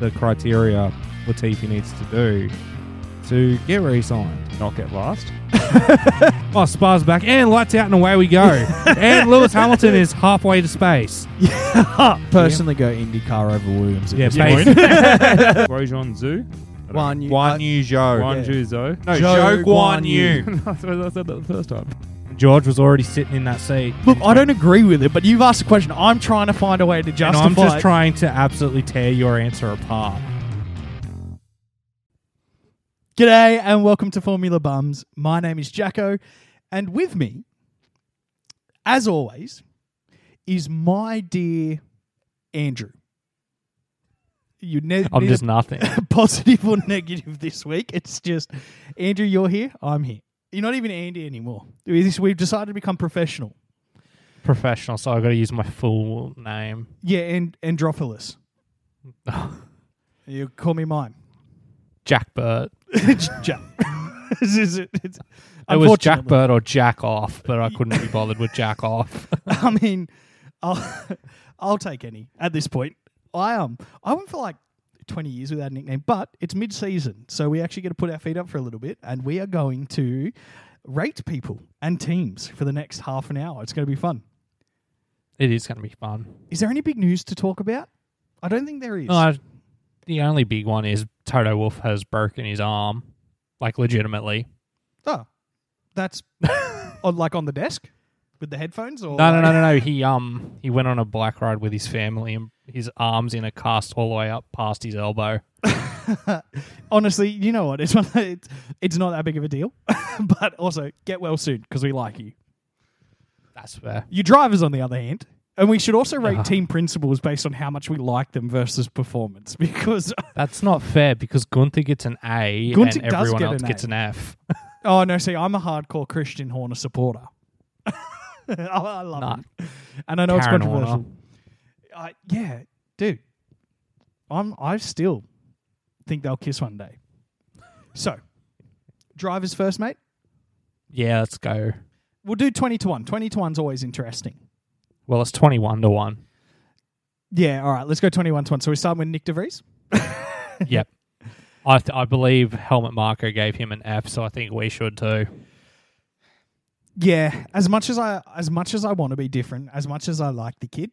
the criteria Latifi needs to do to get re-signed, not get last. oh, Spar's back and lights out and away we go. and Lewis Hamilton is halfway to space. Personally, go IndyCar over Williams. at Yeah, this base. point. Rojon Zhu. Guan Yu- Guan Yu Zhou. Guan yeah. Zhu Zhou. No, Zhou Zhou Guan Guan Yu. Yu. I said that the first time. George was already sitting in that seat. Look, I don't agree with it, but you've asked a question. I'm trying to find a way to And justify. I'm just it. trying to absolutely tear your answer apart. G'day and welcome to Formula Bums. My name is Jacko, and with me, as always, is my dear Andrew. You ne- I'm just nothing. positive or negative this week. It's just Andrew, you're here. I'm here. You're not even Andy anymore. We- We've decided to become professional. Professional, so I've got to use my full name. Yeah, and Androphilus. You call me mine. Jack Burt. It's Jack. This is it. It's- It was Jack. Bird or Jack Off, but I couldn't be bothered with Jack Off. I mean, I'll I'll take any at this point. I um I went for like twenty years without a nickname, but it's mid season, so we actually get to put our feet up for a little bit, and we are going to rate people and teams for the next half an hour. It's going to be fun. it is going to be fun. Is there any big news to talk about? I don't think there is. Uh, the only big one is Toto Wolff has broken his arm, like legitimately. oh, that's on like on the desk with the headphones, or No, no, no, no, no. He um he went on a bike ride with his family, and his arms in a cast all the way up past his elbow. Honestly, you know what? It's one, it's, it's not that big of a deal, but also get well soon because we like you. That's fair. Your drivers, on the other hand, and we should also rate Uh-huh. team principals based on how much we like them versus performance because That's not fair because Gunther gets an A Gunther and does everyone get else an gets A. an F. oh no, see, I'm a hardcore Christian Horner supporter. I, I love Nah. him, and I know it's Karen controversial. Horner. I yeah, dude, I'm I still think they'll kiss one day. So, drivers first, mate. Yeah, let's go. We'll do twenty to one. Twenty to one's always interesting. Well, it's twenty-one to one. Yeah, all right. Let's go twenty-one to one. So we start with Nyck de Vries. yep. I th- I believe Helmut Marko gave him an F, so I think we should too. Yeah, as much as I as much as I want to be different, as much as I like the kid,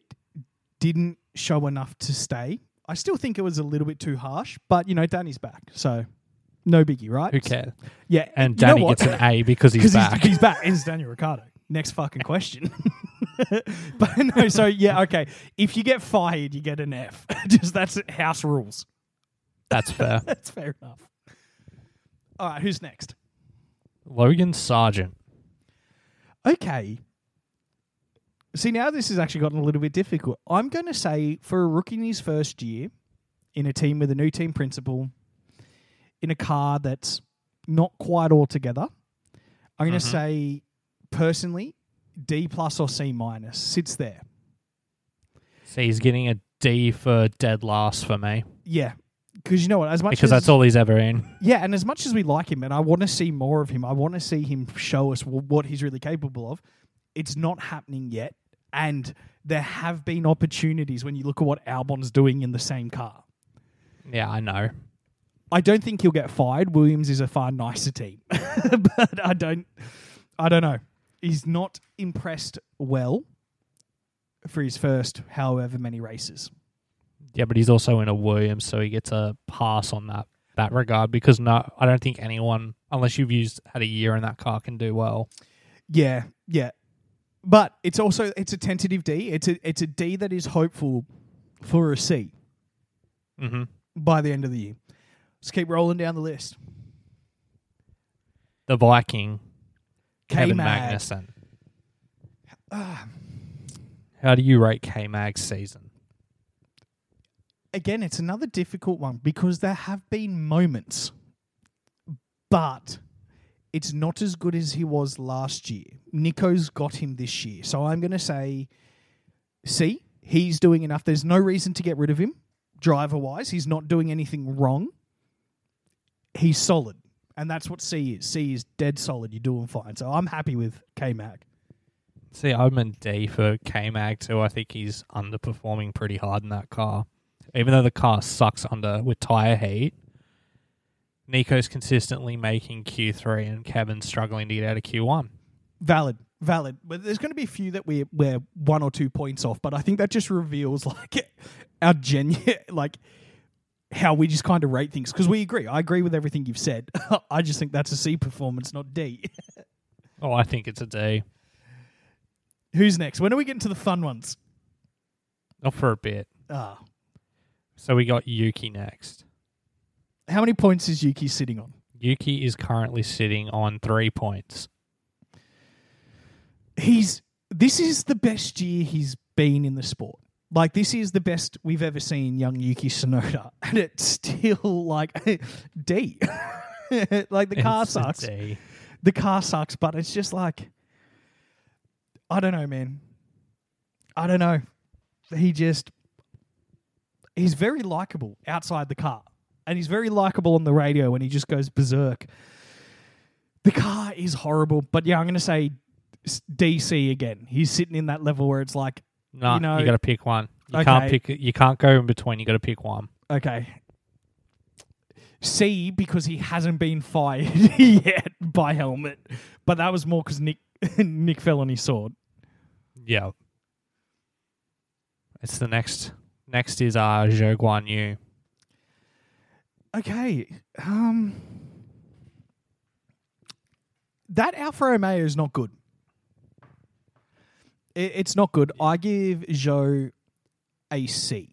didn't show enough to stay. I still think it was a little bit too harsh, but you know, Danny's back, so no biggie, right? Who cares? Yeah, And you know Danny gets an A because he's back. He's, back. It's Daniel Ricciardo. Next fucking question. but no, so yeah, okay. If you get fired, you get an F. Just that's house rules. That's fair. That's fair enough. All right, who's next? Logan Sargeant. Okay. See, now this has actually gotten a little bit difficult. I'm going to say for a rookie in his first year, in a team with a new team principal, in a car that's not quite all together, I'm going to Mhm. say personally, D plus or C minus sits there. So he's getting a D for dead last for me Yeah. Because you know what? As much because as, that's all he's ever in. Yeah, and as much as we like him, and I want to see more of him, I want to see him show us what he's really capable of. It's not happening yet, and there have been opportunities when you look at what Albon's doing in the same car. Yeah, I know. I don't think he'll get fired. Williams is a far nicer team, but I don't. I don't know. He's not impressed well for his first however many races. Yeah, but he's also in a Williams, so he gets a pass on that that regard because no, I don't think anyone, unless you've used had a year in that car, can do well. Yeah, yeah. But it's also it's a tentative D. It's a it's a D that is hopeful for a C Mm-hmm. by the end of the year. Let's keep rolling down the list. The Viking, Kevin K-Mag. Magnussen. Ah, How do you rate K Mag's season? again, it's another difficult one because there have been moments, but it's not as good as he was last year. Nico's got him this year. So I'm going to say C. He's doing enough. There's no reason to get rid of him, driver wise. He's not doing anything wrong. He's solid. And that's what C is. C is dead solid. You're doing fine. So I'm happy with K Mag. See, I'm in D for K Mag too. I think he's underperforming pretty hard in that car. Even though the car sucks under with tire heat, Nico's consistently making Q3 and Kevin's struggling to get out of Q1. Valid, valid. But there's going to be a few that we we're one or two points off. But I think that just reveals like our genuine, like how we just kind of rate things because we agree. I agree with everything you've said. I just think that's a C performance, not D. Oh, I think it's a D. Who's next? When are we getting to the fun ones? Not for a bit. Ah, So we got Yuki next. how many points is Yuki sitting on? Yuki is currently sitting on three points. He's this is the best year he's been in the sport. Like this is the best we've ever seen young Yuki Tsunoda, and it's still like D. like the car It's sucks. The car sucks, but it's just like I don't know, man. I don't know. He just he's very likable outside the car. And he's very likable on the radio when he just goes berserk. The car is horrible, but yeah, I'm going to say DC again. He's sitting in that level where it's like, No, You you, know- got to pick one. You Okay. can't pick. You can't go in between. You got to pick one. okay, C because he hasn't been fired yet by Helmut, but that was more because Nick Nick fell on his sword. Yeah. It's the next. Next is uh Zhou Guan Yu. Okay. Um that Alfa Romeo is not good. It, it's not good. I give Joe a C.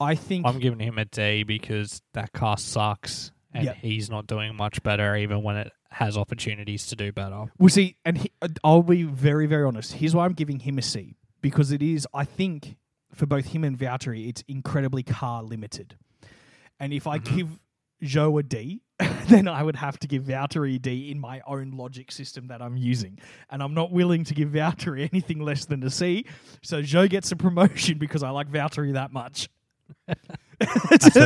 I think I'm giving him a D because that car sucks and Yep. he's not doing much better, even when it has opportunities to do better. Well, see, and he, uh, I'll be very, very honest. Here's why I'm giving him a C because it is, I think, for both him and Valtteri, it's incredibly car limited. And if I Mhm. give Joe a D, then I would have to give Valtteri a D in my own logic system that I'm using. And I'm not willing to give Valtteri anything less than a C. So Joe gets a promotion because I like Valtteri that much.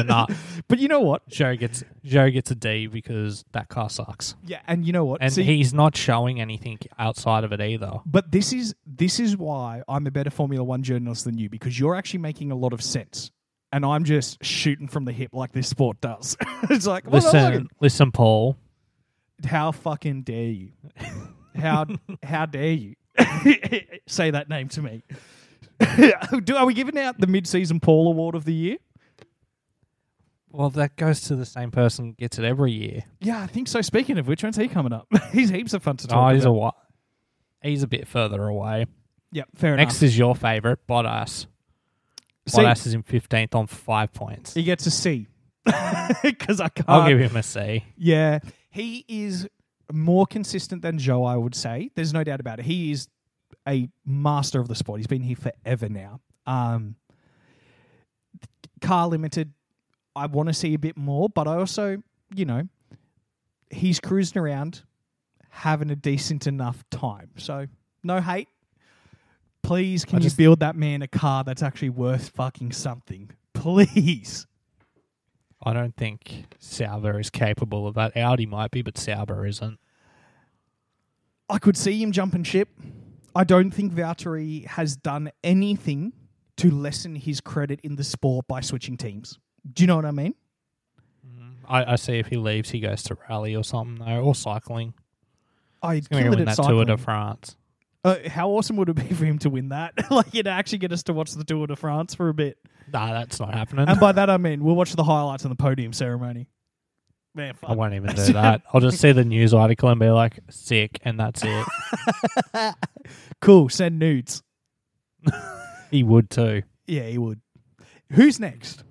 Not. But you know what? Joe gets Joe gets a D because that car sucks, Yeah, and you know what? and See- he's not showing anything outside of it either. But this is this is why I'm a better Formula One journalist than you because you're actually making a lot of sense, and I'm just shooting from the hip like this sport does. it's like, well, Listen, listen, Paul. how fucking dare you? How how dare you say that name to me? Do are we giving out the mid-season Paul Award of the year? Well, that goes to the same person gets it every year. Yeah, I think so. Speaking of which, when's he coming up? he's heaps of fun to talk Oh, he's a about. wa- He's a bit further away. yeah, fair Next enough. Next is your favorite, Bottas. Bottas is in fifteenth on five points. he gets a C because I can't. I'll give him a C. Yeah, he is more consistent than Joe, I would say. There's no doubt about it. He is a master of the sport. He's been here forever now. Um, car limited, I want to see a bit more, but I also, you know, he's cruising around having a decent enough time. So, no hate. Please, can I you just- build that man a car that's actually worth fucking something? Please. I don't think Sauber is capable of that. Audi might be, but Sauber isn't. I could see him jumping ship. I don't think Valtteri has done anything to lessen his credit in the sport by switching teams. Do you know what I mean? Mm, I, I see if he leaves, he goes to rally or something though, or cycling. I He's going to win it at that Tour de cycling. France. Uh, how awesome would it be for him to win that? like, it'd actually get us to watch the Tour de France for a bit. Nah, that's not happening. And by that I mean we'll watch the highlights and the podium ceremony. Man, I won't even do that. I'll just see the news article and be like, sick, and that's it. cool. Send nudes. he would too. Yeah, he would. Who's next?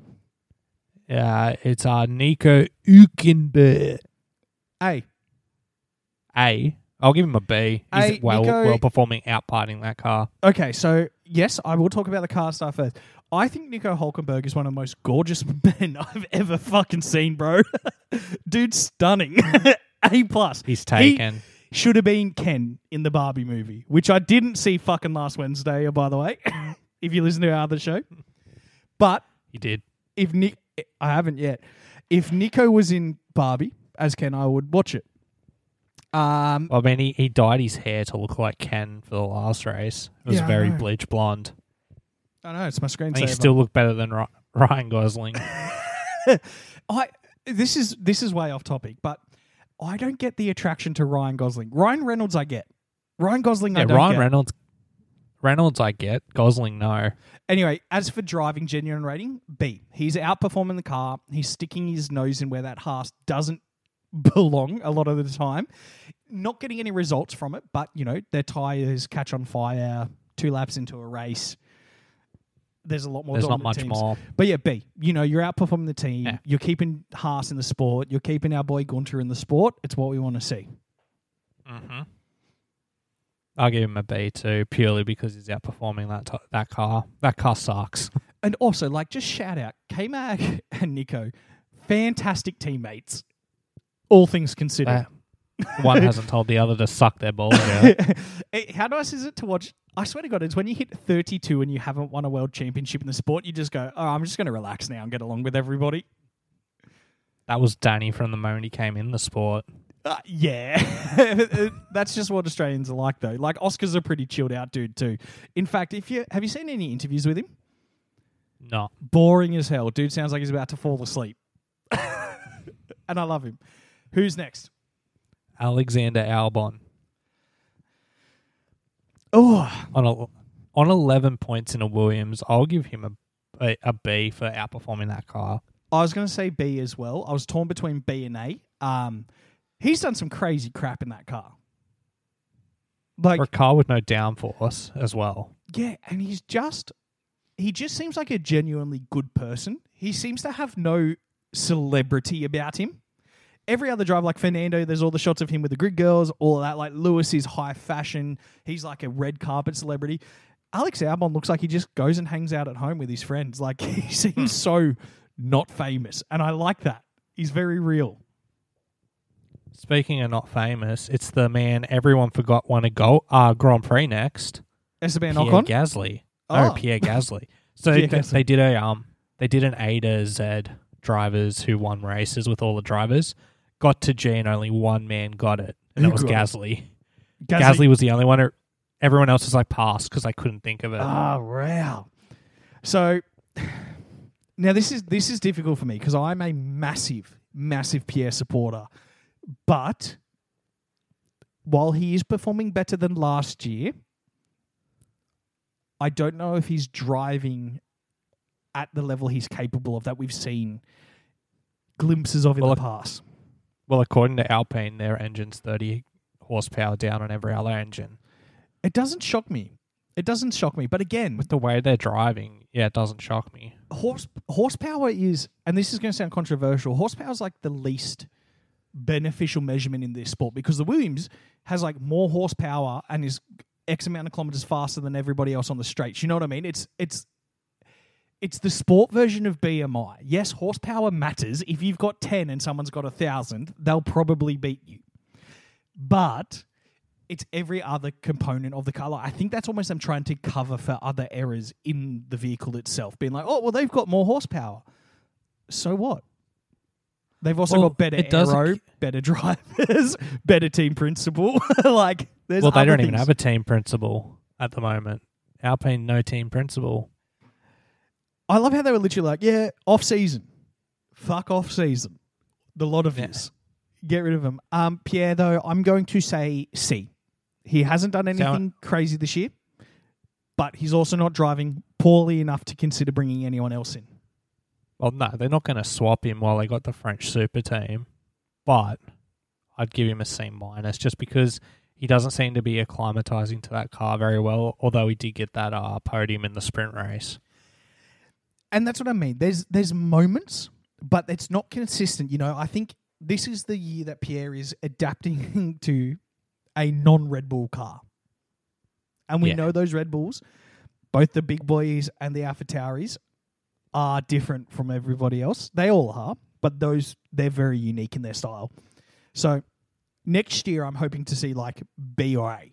Yeah, it's uh, Nico Hülkenberg. A. A. I'll give him a B. He's A, well, Nico- well performing, outparting that car. Okay, so yes, I will talk about the car stuff first. I think Nico Hulkenberg is one of the most gorgeous men I've ever fucking seen, bro. Dude's stunning. A plus. He's taken. Should have been Ken in the Barbie movie, which I didn't see fucking last Wednesday, uh, by the way. if you listen to our other show, but He did. if Nick, I haven't yet. If Nico was in Barbie as Ken, I would watch it. Um, I mean, he, he dyed his hair to look like Ken for the last race. It was Yeah, I very know. bleach blonde. I know it's my And he screensaver. still looked better than Ry- Ryan Gosling. I this is this is way off topic, but I don't get the attraction to Ryan Gosling. Ryan Reynolds, I get. Ryan Gosling, I Yeah, don't Ryan get. Reynolds. Reynolds, I get. Gosling, no. Anyway, as for driving genuine rating, B. He's outperforming the car. He's sticking his nose in where that Haas doesn't belong a lot of the time. Not getting any results from it, but you know, their tires catch on fire two laps into a race. There's a lot more There's not much teams. more. But yeah, B, you know, you're outperforming the team. Yeah. You're keeping Haas in the sport. You're keeping our boy Gunter in the sport. It's what we want to see. Mm-hmm. I'll give him a B too, purely because he's outperforming that t- that car. That car sucks. And also, like, just shout out K Mag and Nico, fantastic teammates. All things considered. That- one hasn't told the other to suck their balls out. How nice is it to watch? I swear to God, it's when you hit 32 and you haven't won a world championship in the sport, you just go, oh, I'm just going to relax now and get along with everybody. That was Danny from the moment he came in the sport. Uh, yeah. That's just what Australians are like, though. Like, Oscar's a pretty chilled out dude, too. In fact, if you have you seen any interviews with him? No. Boring as hell. Dude sounds like he's about to fall asleep. and I love him. Who's next? Alexander Albon Oh, on a, on eleven points in a Williams. I'll give him a, a a B for outperforming that car. I was going to say B as well. I was torn between B and A. Um, he's done some crazy crap in that car. Like, For a car with no downforce as well. yeah, and he's just, he just seems like a genuinely good person. He seems to have no celebrity about him. Every other driver, like Fernando, there's all the shots of him with the grid girls, all of that. Like Lewis is high fashion. He's like a red carpet celebrity. Alex Albon looks like he just goes and hangs out at home with his friends. Like he seems so not famous, and I like that. He's very real. Speaking of not famous, it's the man everyone forgot won a go- uh, Grand Prix next. Esteban Pierre Ocon. Gasly. Oh. Oh, Pierre Gasly. So Pierre th- Gasly. they did a um they did an A to Z drivers who won races with all the drivers. Got to G and only one man got it, and Who it was got it? Gasly. Gasly. was the only one. Who, everyone else was like passed because I couldn't think of it. Oh, wow. So now this is this is difficult for me because I'm a massive, massive Pierre supporter. But while he is performing better than last year, I don't know if he's driving at the level he's capable of that we've seen glimpses of in Well, the past. Well, according to Alpine, their engine's thirty horsepower down on every other engine. It doesn't shock me. It doesn't shock me. But again, With the way they're driving, yeah, it doesn't shock me. horse horsepower is, and this is going to sound controversial. Horsepower is like the least beneficial measurement in this sport because the Williams has like more horsepower and is X amount of kilometers faster than everybody else on the straights. You know what I mean? It's it's it's the sport version of BMI. Yes, horsepower matters. If you've got ten and someone's got a thousand, they'll probably beat you. But it's every other component of the car. Like, I think that's almost them trying to cover for other errors in the vehicle itself, being like, oh, well, they've got more horsepower. So what? They've also Well, got better it doesn't- better drivers, better team principal. like, there's well, they don't even have a team principal at the moment. Alpine, no team principal. I love how they were literally like, yeah, off season, fuck off season. The lot of Yeah. this, get rid of him. Um, Pierre, though, I'm going to say C. He hasn't done anything crazy this year, but he's also not driving poorly enough to consider bringing anyone else in. Well, no, they're not going to swap him while they got the French super team, but I'd give him a C minus just because he doesn't seem to be acclimatizing to that car very well. Although he did get that uh, podium in the sprint race. And that's what I mean. There's there's moments, but it's not consistent. You know, I think this is the year that Pierre is adapting to a non Red Bull car, and we Yeah. know those Red Bulls, both the big boys and the AlphaTauris, are different from everybody else. They all are, but those they're very unique in their style. So next year, I'm hoping to see like B or A.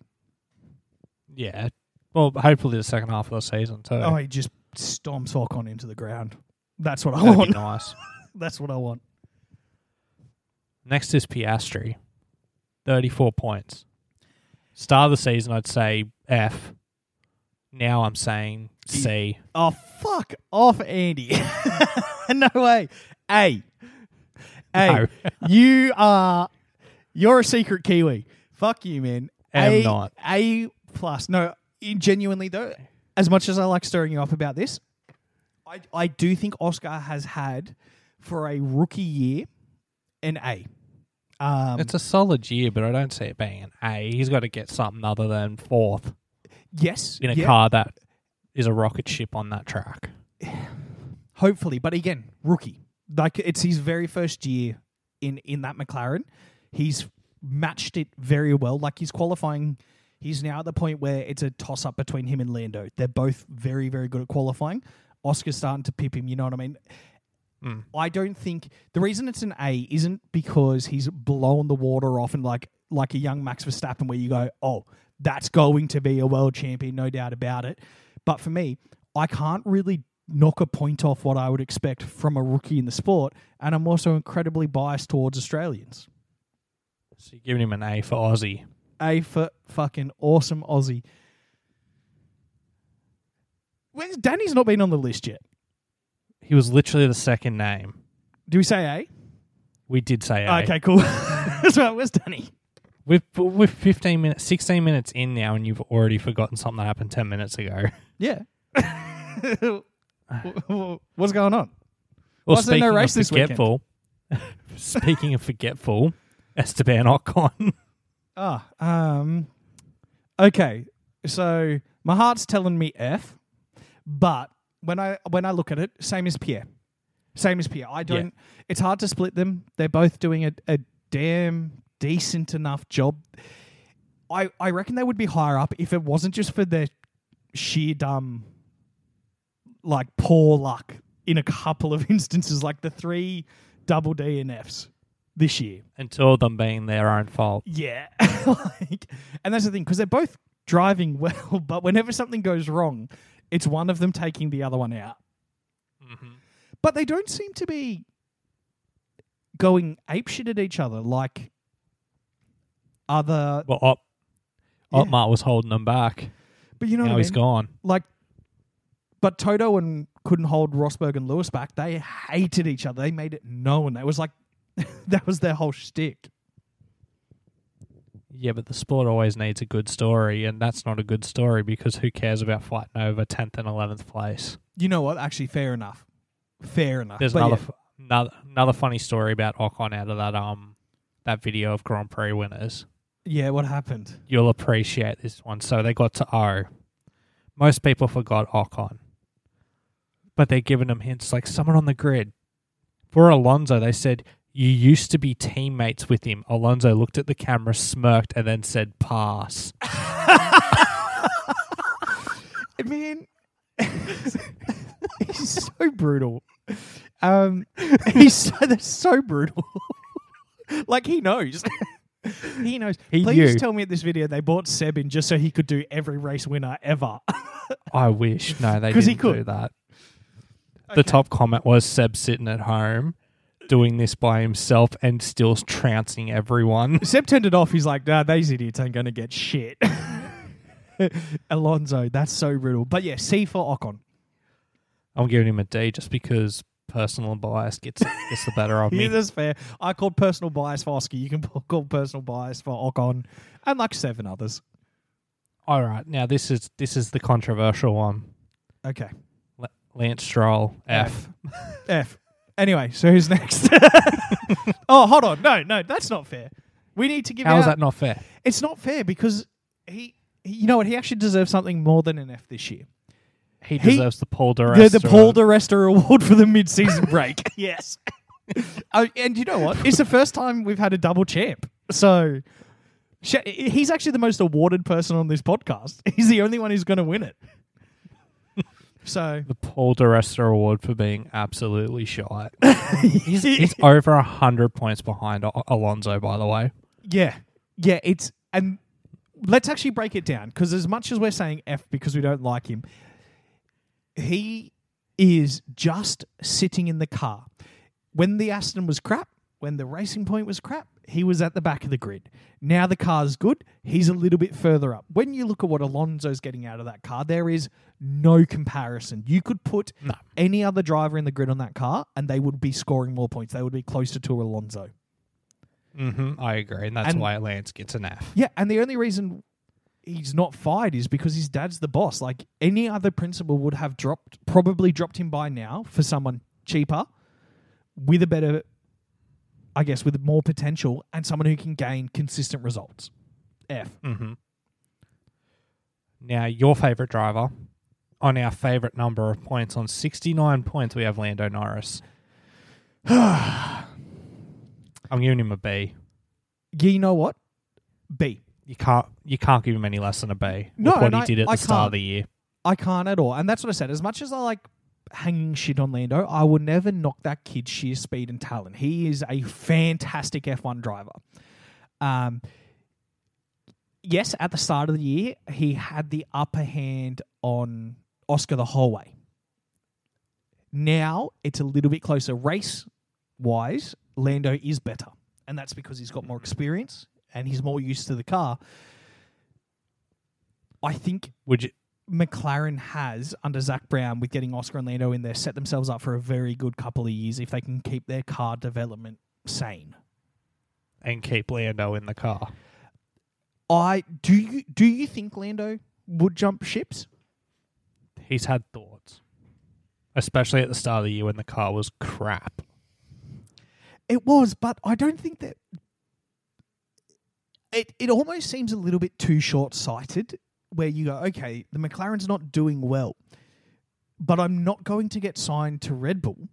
Yeah. Well, hopefully the second half of the season too. Oh, he just stomps Ocon into the ground. That's what I That'd be want. nice. That's what I want. Next is Piastri, thirty-four points. Start of the season, I'd say F. Now I'm saying C. Oh fuck off, Andy! no way. A, A, No. you are you're a secret Kiwi. Fuck you, man. Am a, not. A plus. No, genuinely though. As much as I like stirring you up about this, I I do think Oscar has had for a rookie year an A. Um, It's a solid year, but I don't see it being an A. He's got to get something other than fourth yes in a yeah, car that is a rocket ship on that track. Hopefully, but again, rookie. Like it's his very first year in in that McLaren. He's matched it very well. Like he's qualifying. He's now at the point where it's a toss up between him and Lando. They're both very very good at qualifying. Oscar's starting to pip him. You know what I mean? Mm. I don't think the reason it's an A isn't because he's blown the water off and like like a young Max Verstappen where you go, oh, that's going to be a world champion, no doubt about it. But for me, I can't really knock a point off what I would expect from a rookie in the sport, and I'm also incredibly biased towards Australians. So you're giving him an A for Aussie. A for fucking awesome Aussie. When's Danny's not been on the list yet? He was literally the second name. Do we say A? We did say A? Okay, cool. That's right. Where's Danny? We've, we're 15 minutes, 16 minutes in now, and you've already forgotten something that happened 10 minutes ago. Yeah. What's going on? Well, Why is there no speaking race of this weekend? forgetful, speaking of forgetful, Esteban Ocon. Ah, um, okay. So my heart's telling me F, but when I when I look at it, same as Pierre, same as Pierre. I don't. It's hard to split them. They're both doing a, a damn decent enough job. I I reckon they would be higher up if it wasn't just for their sheer dumb, like poor luck in a couple of instances, like the three double DNFs this year. and two of them being their own fault. Yeah. like, and that's the thing, because they're both driving well, but whenever something goes wrong, it's one of them taking the other one out. Mm-hmm. But they don't seem to be going apeshit at each other like other. Well, Op, Yeah. Otmar was holding them back. But you know now he's mean? gone. Like, but Toto and couldn't hold Rosberg and Lewis back. They hated each other. They made it known. It was like that was their whole shtick. Yeah, but the sport always needs a good story, and that's not a good story because who cares about fighting over 10th and 11th place? You know what? Actually, fair enough. Fair enough. There's But another, yeah. f- another another funny story about Ocon out of that um that video of Grand Prix winners. yeah, what happened? You'll appreciate this one. So they got to O. Most people forgot Ocon, but they're giving them hints like someone on the grid. For Alonso, they said you used to be teammates with him. Alonso looked at the camera, smirked, and then said pass. man he's so brutal um he's so that's so brutal like he knows he knows He please knew. tell me at this video they bought seb in just so he could do every race winner ever I wish. No, they 'Cause didn't he do could. that. The top comment was Seb sitting at home doing this by himself and still trouncing everyone. seb turned it off he's like nah these idiots ain't gonna get shit alonso that's so brutal but yeah c for ocon I'm giving him a D just because personal bias gets gets the better of Yeah, me. that's fair. I called personal bias for Oscar. You can call personal bias for Ocon and like seven others. All right, now this is this is the controversial one. Okay. L- Lance Stroll F. F. Anyway, so who's next? oh, hold on. No, no, that's not fair. We need to give How is out- that not fair? It's not fair because he, he, you know what? He actually deserves something more than an F this year. He He- deserves the Paul The, Durest. the Paul di Resta Award for the mid-season break. yes. Oh, and you know what? It's the first time we've had a double champ. So sh- he's actually the most awarded person on this podcast. He's the only one who's going to win it. So the Paul di Resta award for being absolutely shy. he's, he's over a hundred points behind Al- Alonso, by the way. yeah, yeah. It's and let's actually break it down because as much as we're saying F because we don't like him, he is just sitting in the car. When the Aston was crap, when the Racing Point was crap, he was at the back of the grid. Now the car's good. He's a little bit further up. When you look at what Alonso's getting out of that car, there is no comparison. You could put No. any other driver in the grid on that car, and they would be scoring more points. They would be closer to Alonso. Mm-hmm. I agree, and that's And- why Lance gets an F. Yeah, and the only reason he's not fired is because his dad's the boss. Like any other principal would have dropped, probably dropped him by now for someone cheaper, with a better, I guess, with more potential and someone who can gain consistent results. F. Mm-hmm. Now, your favorite driver on our favorite number of points on sixty-nine points, we have Lando Norris. I'm giving him a B. Yeah, you know what? B. You can't you can't give him any less than a B. No, what he I- did at the I start can't. of the year. I can't at all. And that's what I said. As much as I like hanging shit on Lando, I will never knock that kid's sheer speed and talent. He is a fantastic F1 driver. Um, yes, at the start of the year, he had the upper hand on Oscar the whole way. Now it's a little bit closer. Race wise, Lando is better. And that's because he's got more experience and he's more used to the car. I think Would you? McLaren has under Zak Brown with getting Oscar and Lando in there set themselves up for a very good couple of years if they can keep their car development sane. And keep Lando in the car. I do you do you think Lando would jump ships? He's had thoughts, especially at the start of the year when the car was crap. It was, but I don't think that it it almost seems a little bit too short sighted where you go, okay, the McLaren's not doing well, but I'm not going to get signed to Red Bull.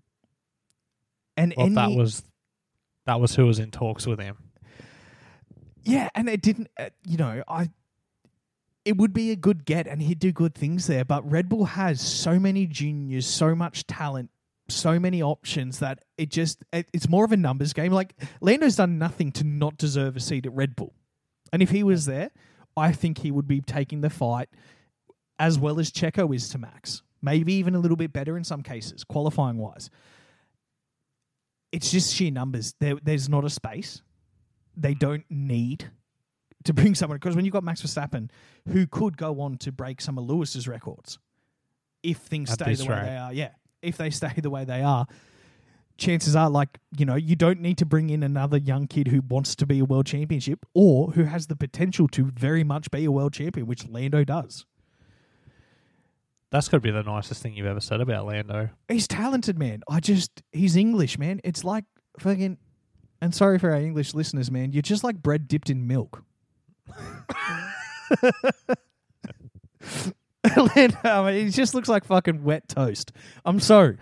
And Well, any, that was that was who was in talks with him. Yeah, and it didn't. Uh, you know, I. It would be a good get, and he'd do good things there. But Red Bull has so many juniors, so much talent, so many options that it just it, it's more of a numbers game. Like Lando's done nothing to not deserve a seat at Red Bull, and if he was there, I think he would be taking the fight as well as Checo is to Max. Maybe even a little bit better in some cases, qualifying wise. It's just sheer numbers. There, there's not a space they don't need to bring someone because when you've got Max Verstappen, who could go on to break some of Lewis's records if things At stay the way rate. they are. Yeah, if they stay the way they are, chances are like you know you don't need to bring in another young kid who wants to be a world championship or who has the potential to very much be a world champion, which Lando does. That's got to be the nicest thing you've ever said about Lando. He's talented, man. I just he's English, man. It's like fucking. And sorry for our English listeners, man. You're just like bread dipped in milk. Lando, I mean, he just looks like fucking wet toast. I'm sorry.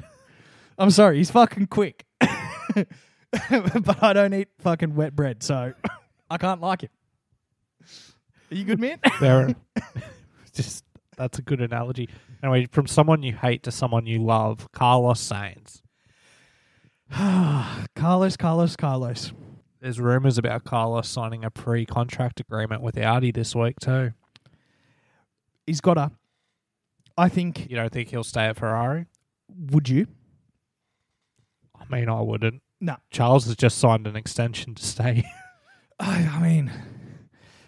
I'm sorry. He's fucking quick, but I don't eat fucking wet bread, so I can't like it. Are you good, man? There, just that's a good analogy. Anyway, from someone you hate to someone you love, Carlos Sainz. Carlos, Carlos, Carlos. There's rumors about Carlos signing a pre-contract agreement with Audi this week too. He's got a. I think. You don't think he'll stay at Ferrari? Would you? I mean, I wouldn't. No. Charles has just signed an extension to stay. I, I mean,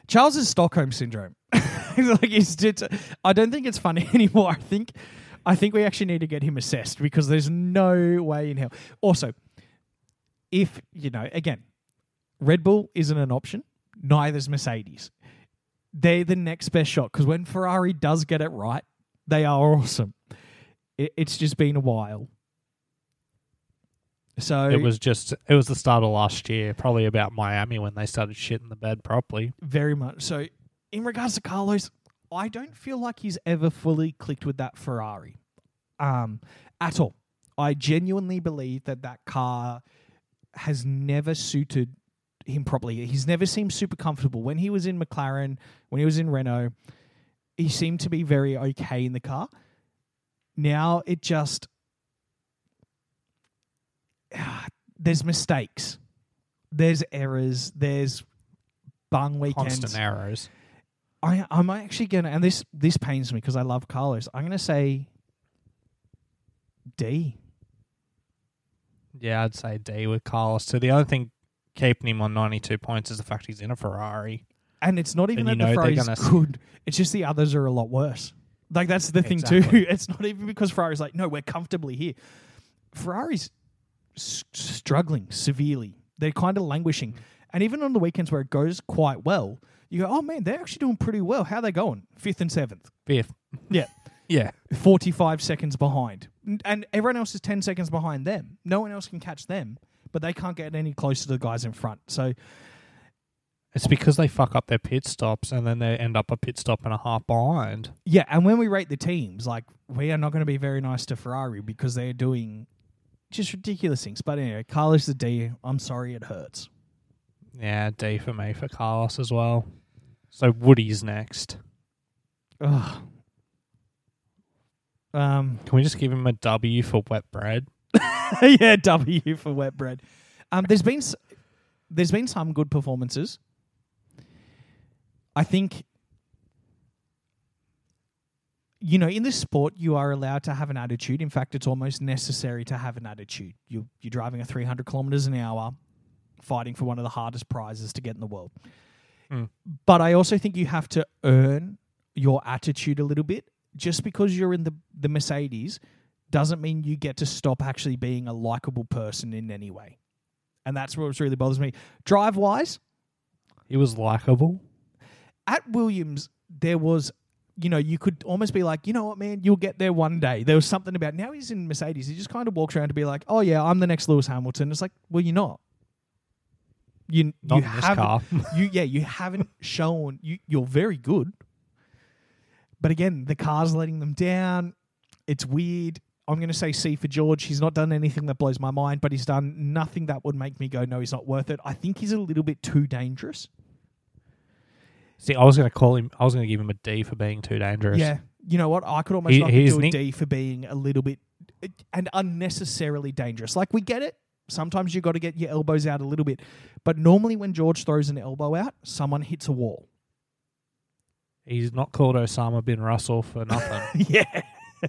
Charles's Stockholm syndrome. like he's just, I don't think it's funny anymore. I think, I think we actually need to get him assessed because there's no way in hell. Also, if you know, again, Red Bull isn't an option. Neither's Mercedes. They're the next best shot because when Ferrari does get it right, they are awesome. It, it's just been a while. So it was just it was the start of last year, probably about Miami when they started shitting the bed properly. Very much. So, in regards to Carlos, I don't feel like he's ever fully clicked with that Ferrari um, at all. I genuinely believe that that car has never suited him properly. He's never seemed super comfortable. When he was in McLaren, when he was in Renault, he seemed to be very okay in the car. Now it just. Ah, there's mistakes. There's errors. There's bung weekends. Constant arrows. I I'm actually gonna, and this this pains me because I love Carlos. I'm gonna say D. Yeah, I'd say D with Carlos So The only thing keeping him on 92 points is the fact he's in a Ferrari. And it's not even And that the Ferrari's gonna good. It's just the others are a lot worse. Like that's the thing too. It's not even because Ferrari's like, no, we're comfortably here. Ferrari's s- struggling severely. They're kind of languishing. Mm. And even on the weekends where it goes quite well, you go, oh man, they're actually doing pretty well. How are they going? Fifth and seventh. Fifth. Yeah. Yeah. 45 seconds behind. And everyone else is 10 seconds behind them. No one else can catch them, but they can't get any closer to the guys in front. So, It's because they fuck up their pit stops and then they end up a pit stop and a half behind. yeah. And when we rate the teams, like, we are not going to be very nice to Ferrari because they're doing just ridiculous things. But anyway, Carlos the D, I'm sorry it hurts. Yeah, D for me for Carlos as well. So Woody's next. Ugh. Um, Can we just give him a W for wet bread? yeah, W for wet bread. Um, there's been s- there's been some good performances. I think you know in this sport you are allowed to have an attitude. In fact, it's almost necessary to have an attitude. You you're driving at 300 kilometers an hour, fighting for one of the hardest prizes to get in the world. Mm. But I also think you have to earn your attitude a little bit. Just because you're in the the Mercedes doesn't mean you get to stop actually being a likable person in any way. And that's what really bothers me. Drive wise, He was likable. at Williams, there was, you know, you could almost be like, you know what, man, you'll get there one day. There was something about now he's in Mercedes. He just kind of walks around to be like, oh yeah, I'm the next Lewis Hamilton. It's like, well, you're not. You Not you in this haven't, car. you yeah, you haven't shown you you're very good. But again, the car's letting them down. It's weird. I'm going to say C for George. He's not done anything that blows my mind, but he's done nothing that would make me go, no, he's not worth it. I think he's a little bit too dangerous. See, I was going to call him. I was going to give him a D for being too dangerous. Yeah. You know what? I could almost He- he's to a Nick- D for being a little bit and unnecessarily dangerous. Like we get it. Sometimes you got to get your elbows out a little bit, but normally when George throws an elbow out, someone hits a wall. He's not called Osama bin Russell for nothing. yeah,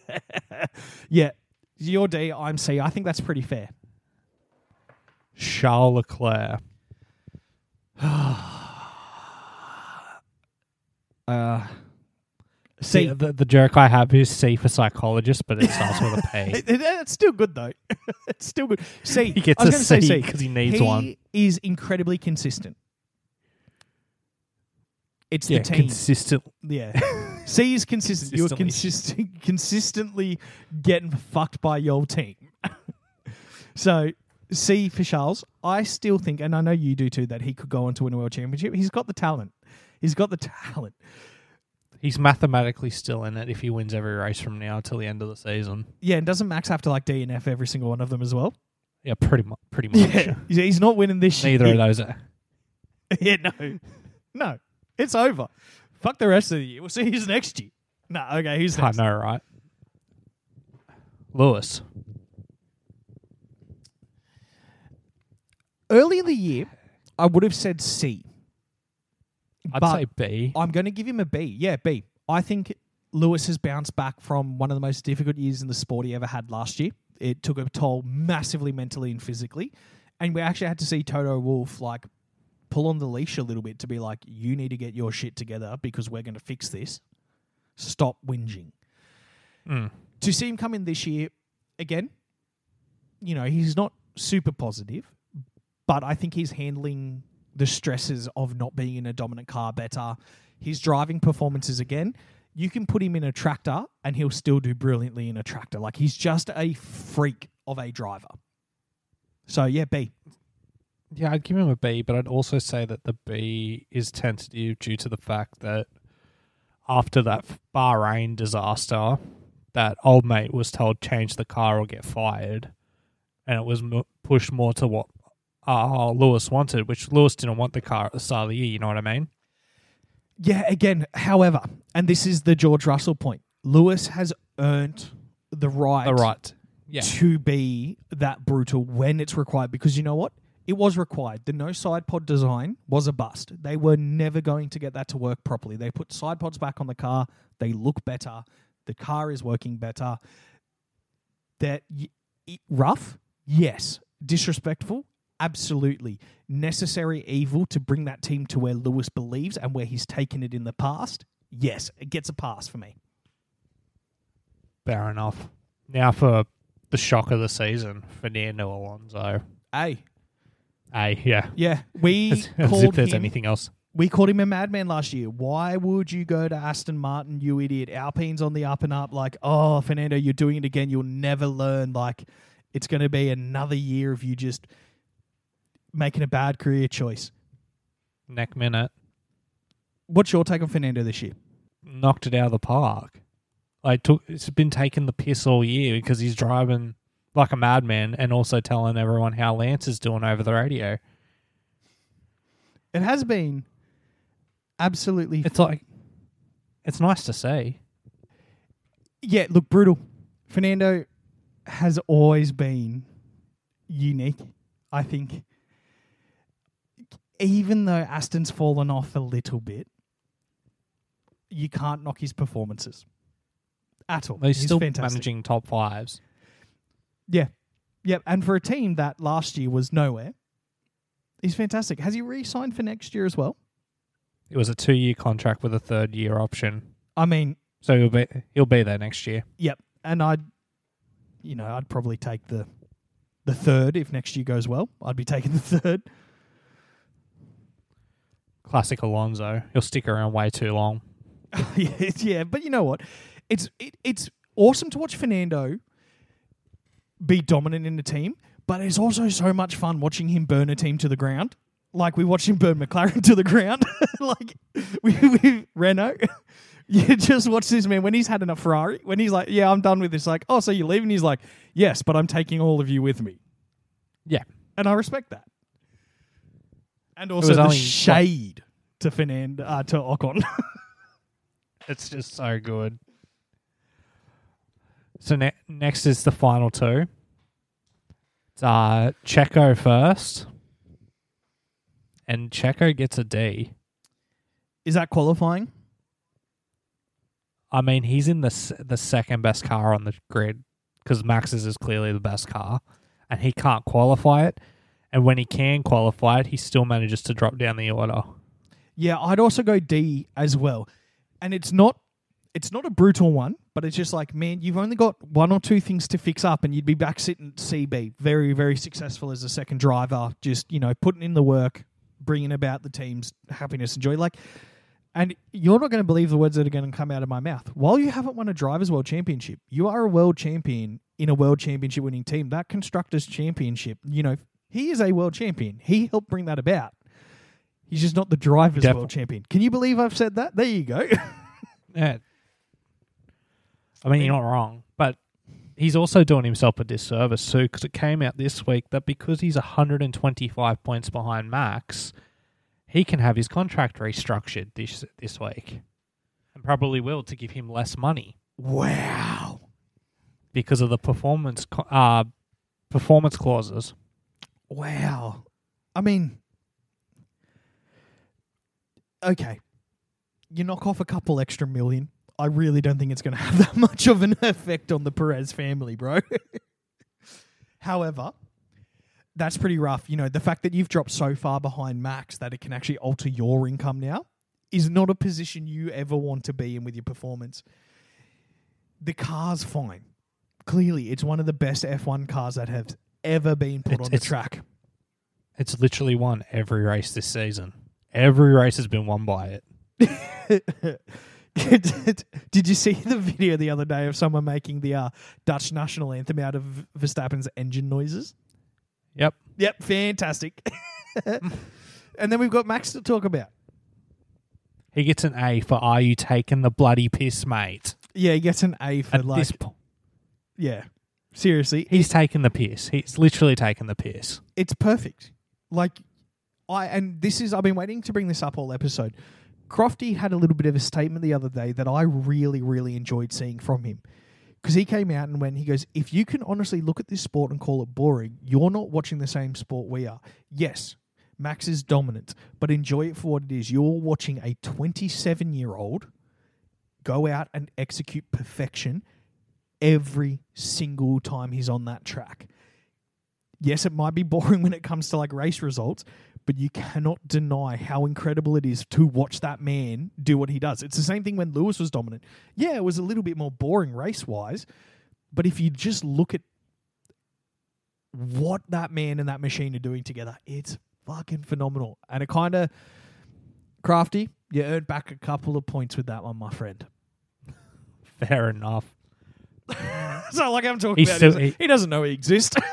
yeah. Your D, I'm C. I think that's pretty fair. Charles Leclerc. Uh, See, C. the, the joke I have is C for psychologist, but it starts with a P. It- it- it's still good though. it's still good. C. He gets I was a gonna say C because he needs he one. is incredibly consistent. It's Yeah, the team. consistent. Yeah. C is consistent. You're Consistently. consistent, consistently getting fucked by your team. so C for Charles. I still think, and I know you do too, that he could go on to win a world championship. He's got the talent. He's got the talent. He's mathematically still in it if he wins every race from now till the end of the season. Yeah, and doesn't Max have to like DNF every single one of them as well? Yeah, pretty much. Pretty much. Yeah. He's not winning this Neither year. of those. Are. yeah, no. No. It's over. Fuck the rest of the year. We'll see who's next year. No, okay, who's I next? know, right? Lewis. Early in the year, I would have said C. I'd But- say B. I'm going to give him a B. Yeah, B. I think Lewis has bounced back from one of the most difficult years in the sport he ever had last year. It took a toll massively mentally and physically. And we actually had to see Toto Wolff like pull on the leash a little bit to be like, you need to get your shit together because we're going to fix this. Stop whinging. Mm. To see him come in this year, again, you know, he's not super positive, but I think he's handling the stresses of not being in a dominant car better. His driving performances again, you can put him in a tractor and he'll still do brilliantly in a tractor. Like he's just a freak of a driver. So yeah, B. Yeah, I'd give him a B, but I'd also say that the B is tentative due to the fact that after that Bahrain disaster, that old mate was told change the car or get fired, and it was pushed more to what uh, Lewis wanted, which Lewis didn't want the car at the start of the year. You know what I mean? Yeah, again, however, and this is the George Russell point. Lewis has earned the right, The right. Yeah. to be that brutal when it's required because you know what? It was required. The no side pod design was a bust. They were never going to get that to work properly. They put side pods back on the car. They look better. The car is working better. That y- rough, yes. Disrespectful, absolutely necessary evil to bring that team to where Lewis believes and where he's taken it in the past, yes, it gets a pass for me. Fair enough. Now for the shock of the season, Fernando Alonso. Hey, Hey, yeah. yeah, we As, as called if there's him. anything else. We called him a madman last year. Why would you go to Aston Martin, you idiot? Alpine's on the up and up. Like, oh, Fernando, you're doing it again. You'll never learn. Like, it's going to be another year of you just making a bad career choice. Neck minute. What's your take on Fernando this year? knocked it out of the park. Like took it's been taking the piss all year because he's driving like a madman and also telling everyone how Lance is doing over the radio. It has been absolutely. It's like it's nice to see. yeah, look, brutal. Fernando has always been unique, I think. Even though Aston's fallen off a little bit, you can't knock his performances at all. He's, still fantastic. managing top fives. Yeah. Yep. And for a team that last year was nowhere, he's fantastic. Has he re signed for next year as well? It was a two year contract with a third year option. I mean, So he'll be he'll be there next year. Yep, and I'd, you know, I'd probably take the, the third if next year goes well. I'd be taking the third. Classic Alonso. He'll stick around way too long. yeah, yeah, but you know what? It's it, it's awesome to watch Fernando be dominant in the team, but it's also so much fun watching him burn a team to the ground. Like we watched him burn McLaren to the ground. like we, we Renault. You just watch this man when he's had enough Ferrari. When he's like, "Yeah, I'm done with this." Like, "Oh, so you're leaving?" He's like, "Yes, but I'm taking all of you with me." Yeah. and I respect that. And also the only, shade to Fernando uh, to Ocon. It's just so good. So ne- next is the final two. It's uh, Checo first, and Checo gets a D. Is that qualifying? I mean, he's in the s- the second best car on the grid because Max's is clearly the best car, and he can't qualify it. And when he can qualify it, he still manages to drop down the order. Yeah, I'd also go D as well. And it's not it's not a brutal one, but it's just like, man, you've only got one or two things to fix up and you'd be back sitting CB, very very successful as a second driver, just, you know, putting in the work, bringing about the team's happiness and joy like and you're not going to believe the words that are going to come out of my mouth. While you haven't won a drivers' world championship, you are a world champion in a world championship winning team. That constructors championship, you know, he is a world champion. He helped bring that about. He's just not the drivers' Defi- world champion. Can you believe I've said that? There you go. Yeah. I mean, you're not wrong, but he's also doing himself a disservice too because it came out this week that because he's 125 points behind Max, he can have his contract restructured this this week, and probably will to give him less money wow. because of the performance uh performance clauses. Wow. I mean, okay. You knock off a couple extra million. I really don't think it's going to have that much of an effect on the Perez family, bro. However, that's pretty rough. You know, the fact that you've dropped so far behind Max that it can actually alter your income now is not a position you ever want to be in with your performance. The car's fine. Clearly, it's one of the best F1 cars that have ever been put It's- on the it's- track. It's literally won every race this season. Every race has been won by it. Did you see the video the other day of someone making the uh, Dutch national anthem out of Verstappen's engine noises? Yep. Yep, fantastic. and then we've got Max to talk about. He gets an A for "Are you taking the bloody piss, mate?" Yeah, he gets an A for At like, this point, yeah, seriously, he's taken the piss. He's literally taken the piss. it's perfect. Like I and this is I've been waiting to bring this up all episode. Crofty had a little bit of a statement the other day that I really really enjoyed seeing from him. Because he came out and when he goes, if you can honestly look at this sport and call it boring, you're not watching the same sport we are. Yes, Max is dominant, but enjoy it for what it is. You're watching a 27 year old go out and execute perfection every single time he's on that track yes, it might be boring when it comes to like race results, but you cannot deny how incredible it is to watch that man do what he does. It's the same thing when Lewis was dominant. Yeah, it was a little bit more boring race wise, but if you just look at what that man and that machine are doing together, it's fucking phenomenal. And it kind of Crofty. You earned back a couple of points with that one, my friend. Fair enough. so like I'm talking He's about, still- he, he- doesn't know he exists.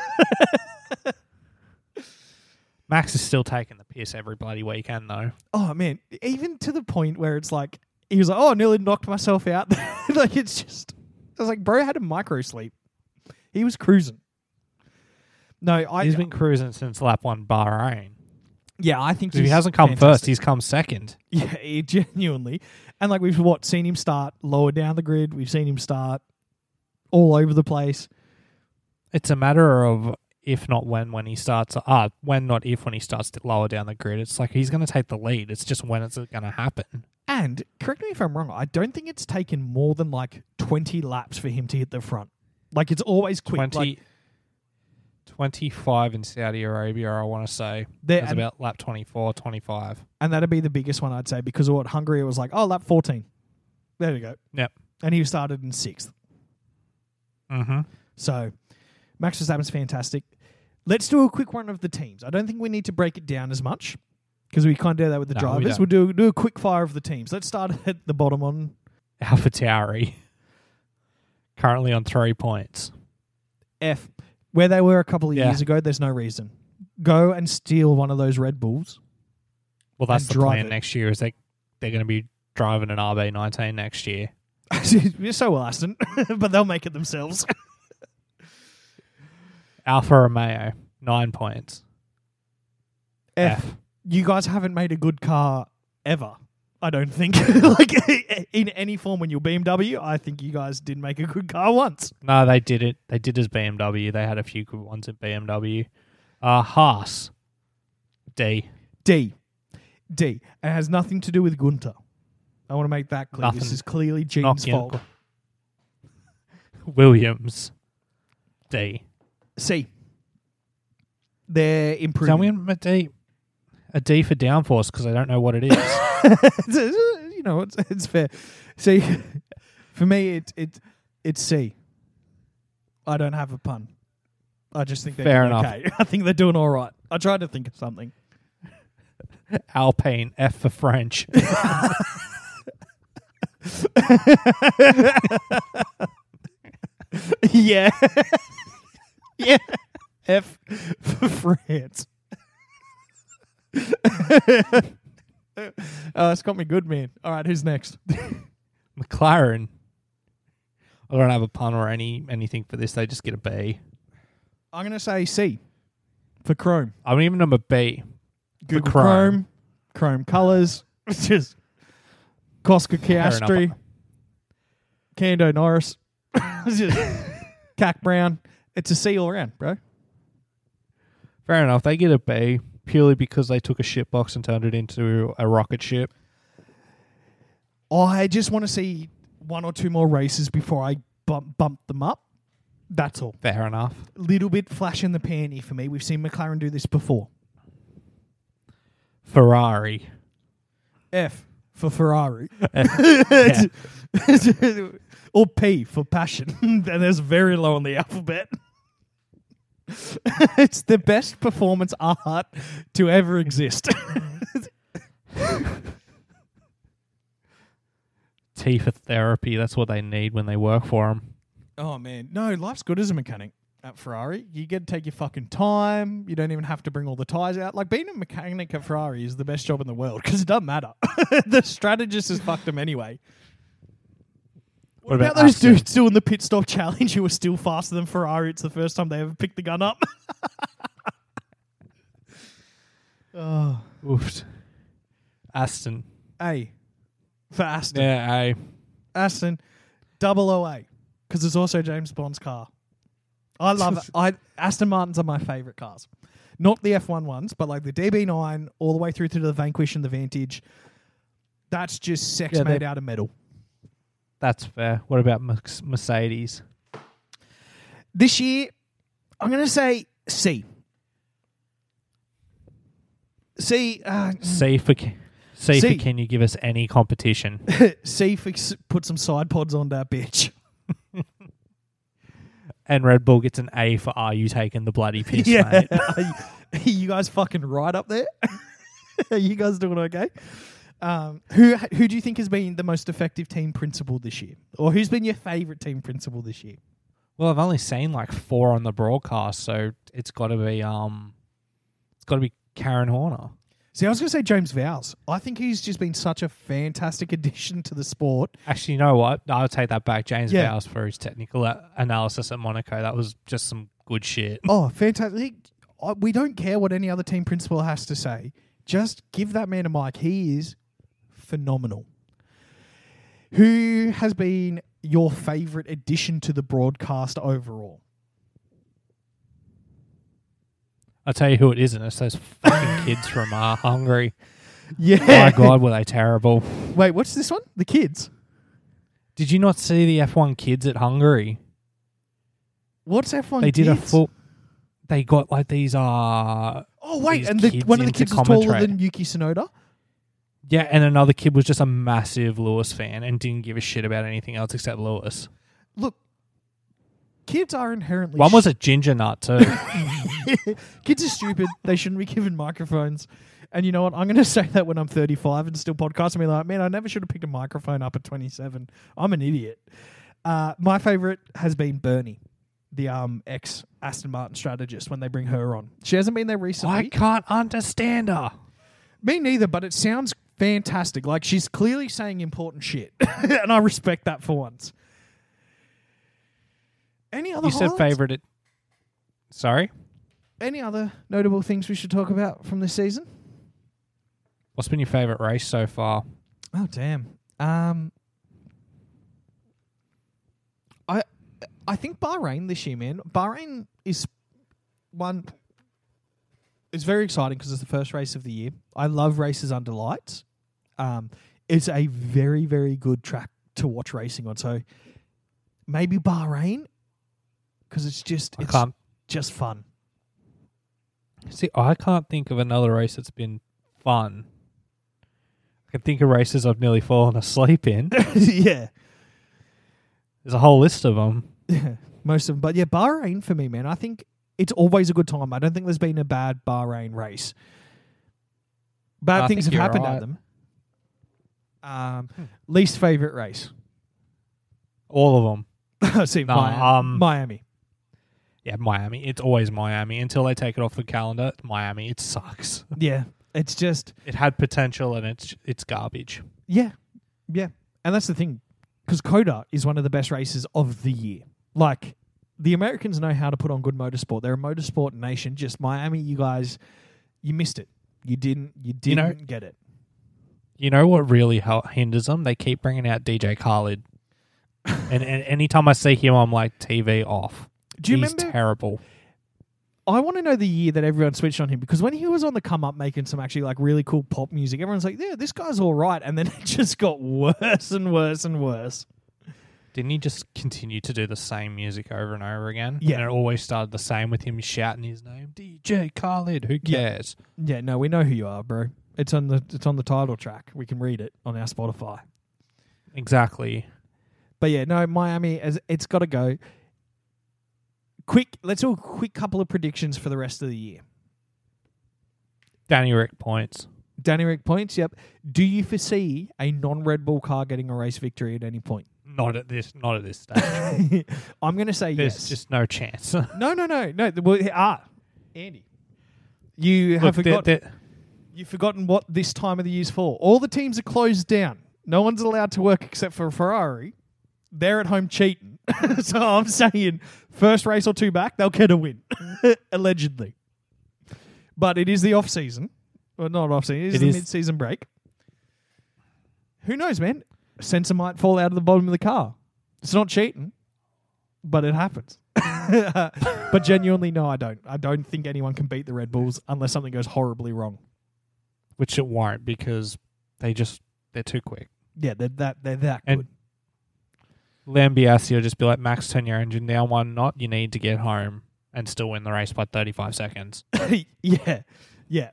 Max is still taking the piss every bloody weekend, though. oh man, even to the point where it's like he was like, "Oh, I nearly knocked myself out." like it's just, I was like, bro had a micro sleep. He was cruising. No, I He's been cruising since lap one Bahrain. yeah, I think If he he's hasn't come first, he's come second. Yeah, he genuinely. And like we've what seen him start lower down the grid. We've seen him start all over the place. It's a matter of if not when when he starts. Ah, when not if when he starts to lower down the grid. It's like he's going to take the lead. It's just when it's going to happen. And correct me if I'm wrong. I don't think it's taken more than like 20 laps for him to hit the front. Like it's always quick. 20, Like 25 in Saudi Arabia, I want to say. there, That's and, about lap 24, 25. and that'd be the biggest one I'd say because of what Hungary was like. Oh, lap 14. There we go. Yep. And he started in sixth. Mm-hmm. So Max Verstappen's fantastic. Let's do a quick one of the teams. I don't think we need to break it down as much because we can't do that with the No, we drivers. don't. We'll do do a quick fire of the teams. Let's start at the bottom on Alpha Tauri. Currently on three points. F, where they were a couple of Yeah. years ago. There's no reason. Go and steal one of those Red Bulls. Well, that's And the drive plan it. next year. Is they they're going to be driving an RB19 next year. so will Aston, but they'll make it themselves. Alfa Romeo nine points. F. You guys haven't made a good car ever. I don't think. like in any form when you're BMW, I think you guys did make a good car once. No, they did it. They did as BMW. They had a few good ones at BMW. Uh, Haas D. D. D. It has nothing to do with Gunter. I want to make that clear. This is clearly Gene's Knocking- fault. Williams D. C. They're improving. Tell improving. me a D. A D for downforce because I don't know what it is. you know, it's, it's fair. See, for me, it it it's C. I don't have a pun. I just think they're Fair doing enough. okay. I think they're doing all right. I tried to think of something. Alpine F for French. yeah, yeah. F for France. oh, it's got me good, man. All right, who's next? McLaren. I don't have a pun or any anything for this. They just get a B. I'm gonna say C for Chrome. I'm even a B. Google Chrome. Chrome, Chrome colors, just Cosca enough. Kando Norris, just Cac Brown. It's a C all around, bro. Fair enough. They get a B purely because they took a ship box and turned it into a rocket ship. I just want to see one or two more races before I bump, bump them up. That's all. Fair enough. Little bit flash in the panty for me. We've seen McLaren do this before. Ferrari. F for Ferrari. Yeah. or P for passion. and there's very low on the alphabet. it's the best performance art to ever exist. T for therapy. That's what they need when they work for them. oh man, no, life's good as a mechanic at Ferrari. You get to take your fucking time. You don't even have to bring all the tires out. Like being a mechanic at Ferrari is the best job in the world because it doesn't matter. the strategist has fucked them anyway. What, about, about those dudes doing the pit stop challenge who were still faster than Ferrari? It's the first time they ever picked the gun up. oh, Oof. Aston. A for Aston. Yeah, A. Aston, double OA, because it's also James Bond's car. I love it. I Aston Martins are my favorite cars, not the F1 ones, but like the DB9 all the way through to the Vanquish and the Vantage. That's just sex Yeah, made out of metal. That's fair. What about Merc- Mercedes? This year, I'm going to say C. C, uh, See for ca- see, See. for can you give us any competition? C if we put some side pods on that bitch. And Red Bull gets an A for are you taking the bloody piss, yeah, mate? are you, are you guys fucking right up there? are you guys doing okay? Um, who who do you think has been the most effective team principal this year, or who's been your favorite team principal this year? Well, I've only seen like four on the broadcast, so it's got to be um, it's got to be Karen Horner. See, I was going to say James Vowles. I think he's just been such a fantastic addition to the sport. Actually, you know what? I'll take that back. James Yeah. Vowles for his technical a- analysis at Monaco. That was just some good shit. Oh, fantastic! I- We don't care what any other team principal has to say. Just give that man a mic. He is phenomenal. Who has been your favorite addition to the broadcast overall? I'll tell you who it isn't. It's those fucking kids from uh, Hungary. Yeah. My God, were they terrible? Wait, what's this one? The kids. Did you not see the F1 kids at Hungary? What's F1 They did a kids? full. They got like these uh Oh wait, these and the, kids one of the into kids was taller commentary. than Yuki Tsunoda. yeah, and another kid was just a massive Lewis fan and didn't give a shit about anything else except Lewis. Look, kids are inherently One was a ginger nut too. kids are stupid. They shouldn't be given microphones. And you know what? I'm going to say that when I'm 35 and still podcast and be like, man, I never should have picked a microphone up at 27. I'm an idiot. Uh, my favorite has been Bernie, the um, ex Aston Martin strategist. When they bring her on, she hasn't been there recently. I can't understand her. Me neither, but it sounds fantastic. Like she's clearly saying important shit, and I respect that for once. Any other You said favorite. It. Sorry, Any other notable things we should talk about from this season? what's been your favorite race so far? Oh damn. Um I I think Bahrain this year, man. Bahrain is one it's very exciting because it's the first race of the year. I love races under lights. Um it's a very very good track to watch racing on. So maybe Bahrain because it's just I it's can't just fun. See. I can't think of another race that's been fun. I can think of races I've nearly fallen asleep in. yeah. There's a whole list of them. most of them. But yeah, Bahrain for me, man. I think it's always a good time. I don't think there's been a bad Bahrain race. Bad I things have happened right. at them. Um, least favorite race. All of them. See, No, Miami. um, Miami. Yeah, Miami. It's always Miami until they take it off the calendar. Miami. It sucks. Yeah, it's just It had potential and it's it's garbage. yeah, yeah, and that's the thing, because COTA is one of the best races of the year. Like the Americans know how to put on good motorsport. They're a motorsport nation. Just Miami, you guys, you missed it. You didn't. You didn't know- get it. You know what really hel- hinders them? They keep bringing out DJ Khaled, and, and anytime I see him, I'm like TV off. Do you He's remember? terrible. I want to know the year that everyone switched on him because when he was on the come up making some actually like really cool pop music, everyone's like, "Yeah, this guy's all right," and then it just got worse and worse and worse. Didn't he just continue to do the same music over and over again? Yeah. and it always started the same with him shouting his name, DJ Khaled. Who cares? Yeah, no, we know who you are, bro. It's on the it's on the title track. We can read it on our Spotify. Exactly. But yeah, no, Miami, it's got to go. Quick, let's do a quick couple of predictions for the rest of the year. Danny Rick points. Danny Rick points. Yep. Do you foresee a non-Red Bull car getting a race victory at any point? Not at this. Not at this stage. I'm going to say There's yes. just no chance. No, no, no, no. Well, ah, Andy, you have Look, they're- they're- you've forgotten what this time of the year's for. All the teams are closed down. No one's allowed to work except for Ferrari. They're at home cheating. so I'm saying, first race or two back, they'll get a win, allegedly. But it is the off season, well, not off season. It is It the is- mid season break. Who knows, man? A sensor might fall out of the bottom of the car. It's not cheating, but it happens. but genuinely, no, I don't. I don't think anyone can beat the Red Bulls unless something goes horribly wrong. which it won't because they just they're too quick. Yeah, they're that they're that And Lambiase will just be like, Max, turn your engine down one knot. You need to get home and still win the race by 35 seconds. yeah, yeah.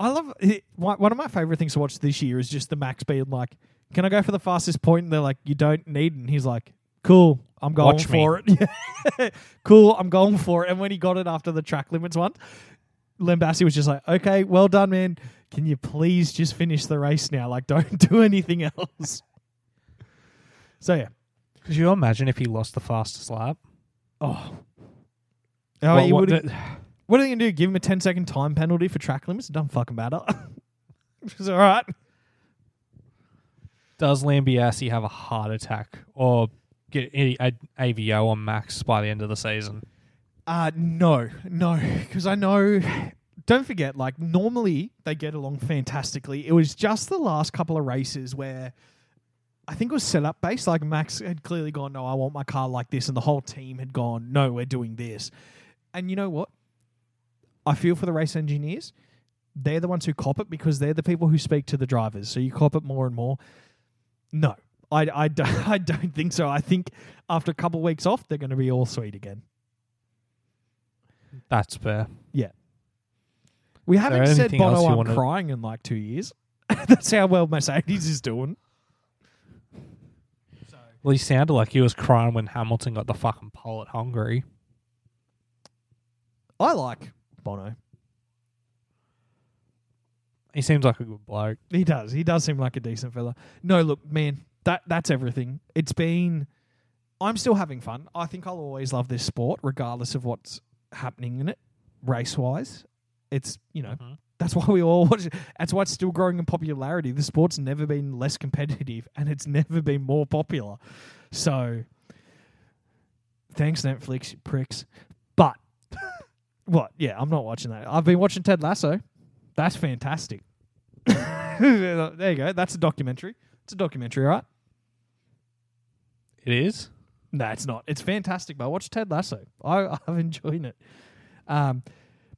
I love it, one of my favorite things to watch this year is just the Max being like, "Can I go for the fastest point?" And they're like, "You don't need," it. and he's like, "Cool, I'm going Watch me. for it." Cool, I'm going for it. And when he got it after the track limits one, Lambiase was just like, "Okay, well done, man. Can you please just finish the race now? Like, don't do anything else." so yeah. Could you imagine if he lost the fastest lap? Oh. Oh, What- he what would've- the- What are they gonna do? Give him a 10 second time penalty for track limits? It doesn't fucking matter. it's all right. does Lambiase have a heart attack or get a, a AVO on Max by the end of the season? Uh no, no, because I know. Don't forget, like normally they get along fantastically. It was just the last couple of races where I think it was set up based. Like Max had clearly gone, "No, I want my car like this," and the whole team had gone, "No, we're doing this." And you know what? I feel for the race engineers. They're the ones who cop it because they're the people who speak to the drivers. So you cop it more and more. No, I, I, don't, I don't think so. I think after a couple of weeks off, they're going to be all sweet again. That's fair. Yeah. We haven't said Bono I'm crying in like two years. That's how well Mercedes is doing. Well, he sounded like he was crying when Hamilton got the fucking pole at Hungary. I like Bono. He seems like a good bloke. He does. He does seem like a decent fella. No, look, man, that that's everything. It's been. I'm still having fun. I think I'll always love this sport, regardless of what's happening in it, race wise. It's you know Mhm. that's why we all watch it. That's why it's still growing in popularity. The sport's never been less competitive, and it's never been more popular. So, thanks Netflix, pricks. But what? Yeah, I'm not watching that. I've been watching Ted Lasso. That's fantastic. there you go. That's a documentary. It's a documentary, right? It is. No, it's not. It's fantastic. But watch Ted Lasso. I, I'm enjoying it. Um,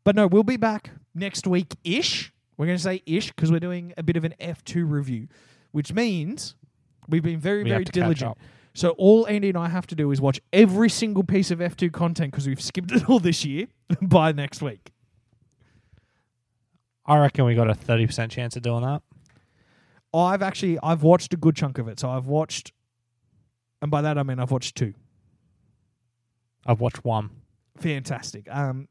but no, we'll be back next week ish. We're going to say ish because we're doing a bit of an F2 review, which means we've been very, We very have to catch diligent. So all Andy and I have to do is watch every single piece of F2 content because we've skipped it all this year by next week. I reckon we got a thirty percent chance of doing that. I've actually I've watched a good chunk of it. So I've watched, and by that I mean I've watched two. I've watched one. fantastic. Um,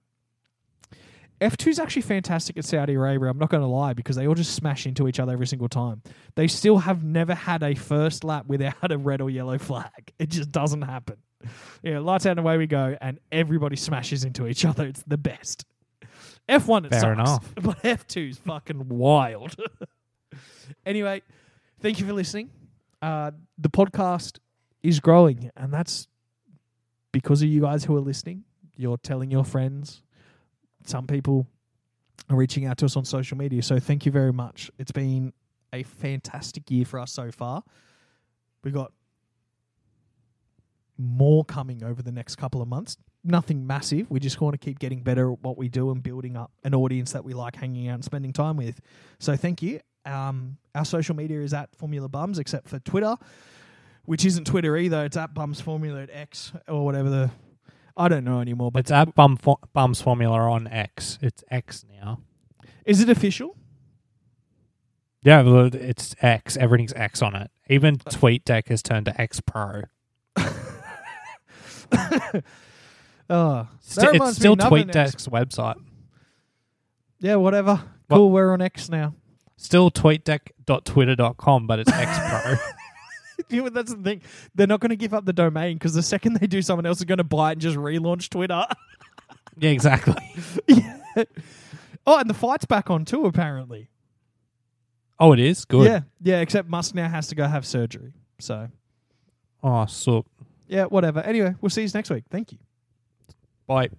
F2 is actually fantastic at Saudi Arabia. I'm not going to lie because they all just smash into each other every single time. They still have never had a first lap without a red or yellow flag. It just doesn't happen. Yeah, lights out and away we go, and everybody smashes into each other. It's the best. F1 it Fair sucks, enough. but F2 is fucking wild. anyway, thank you for listening. Uh, the podcast is growing, and that's because of you guys who are listening. You're telling your friends. Some people are reaching out to us on social media. So thank you very much. It's been a fantastic year for us so far. We've got more coming over the next couple of months. Nothing massive. We just want to keep getting better at what we do and building up an audience that we like hanging out and spending time with. So thank you. Um, our social media is at Formula Bums, except for Twitter, which isn't Twitter either. It's at Bums Formula at X or whatever the. I don't know anymore. But It's at Bum Fo- Bums Formula on X. It's X now. is it official? Yeah, well, it's X. Everything's X on it. Even uh. TweetDeck has turned to X Pro. Oh, ah, Sti- that it's reminds me still another. TweetDeck's website. Yeah, whatever. What? Cool. We're on X now. Still tweetdeck.twitter.com, but it's X Pro. That's the thing. They're not going to give up the domain because the second they do, someone else is going to buy it and just relaunch Twitter. yeah, exactly. yeah. Oh, and the fight's back on too, apparently. Oh, it is? Good. Yeah, yeah. Except Musk now has to go have surgery. So Oh, so yeah, whatever. Anyway, we'll see you next week. Thank you. bye.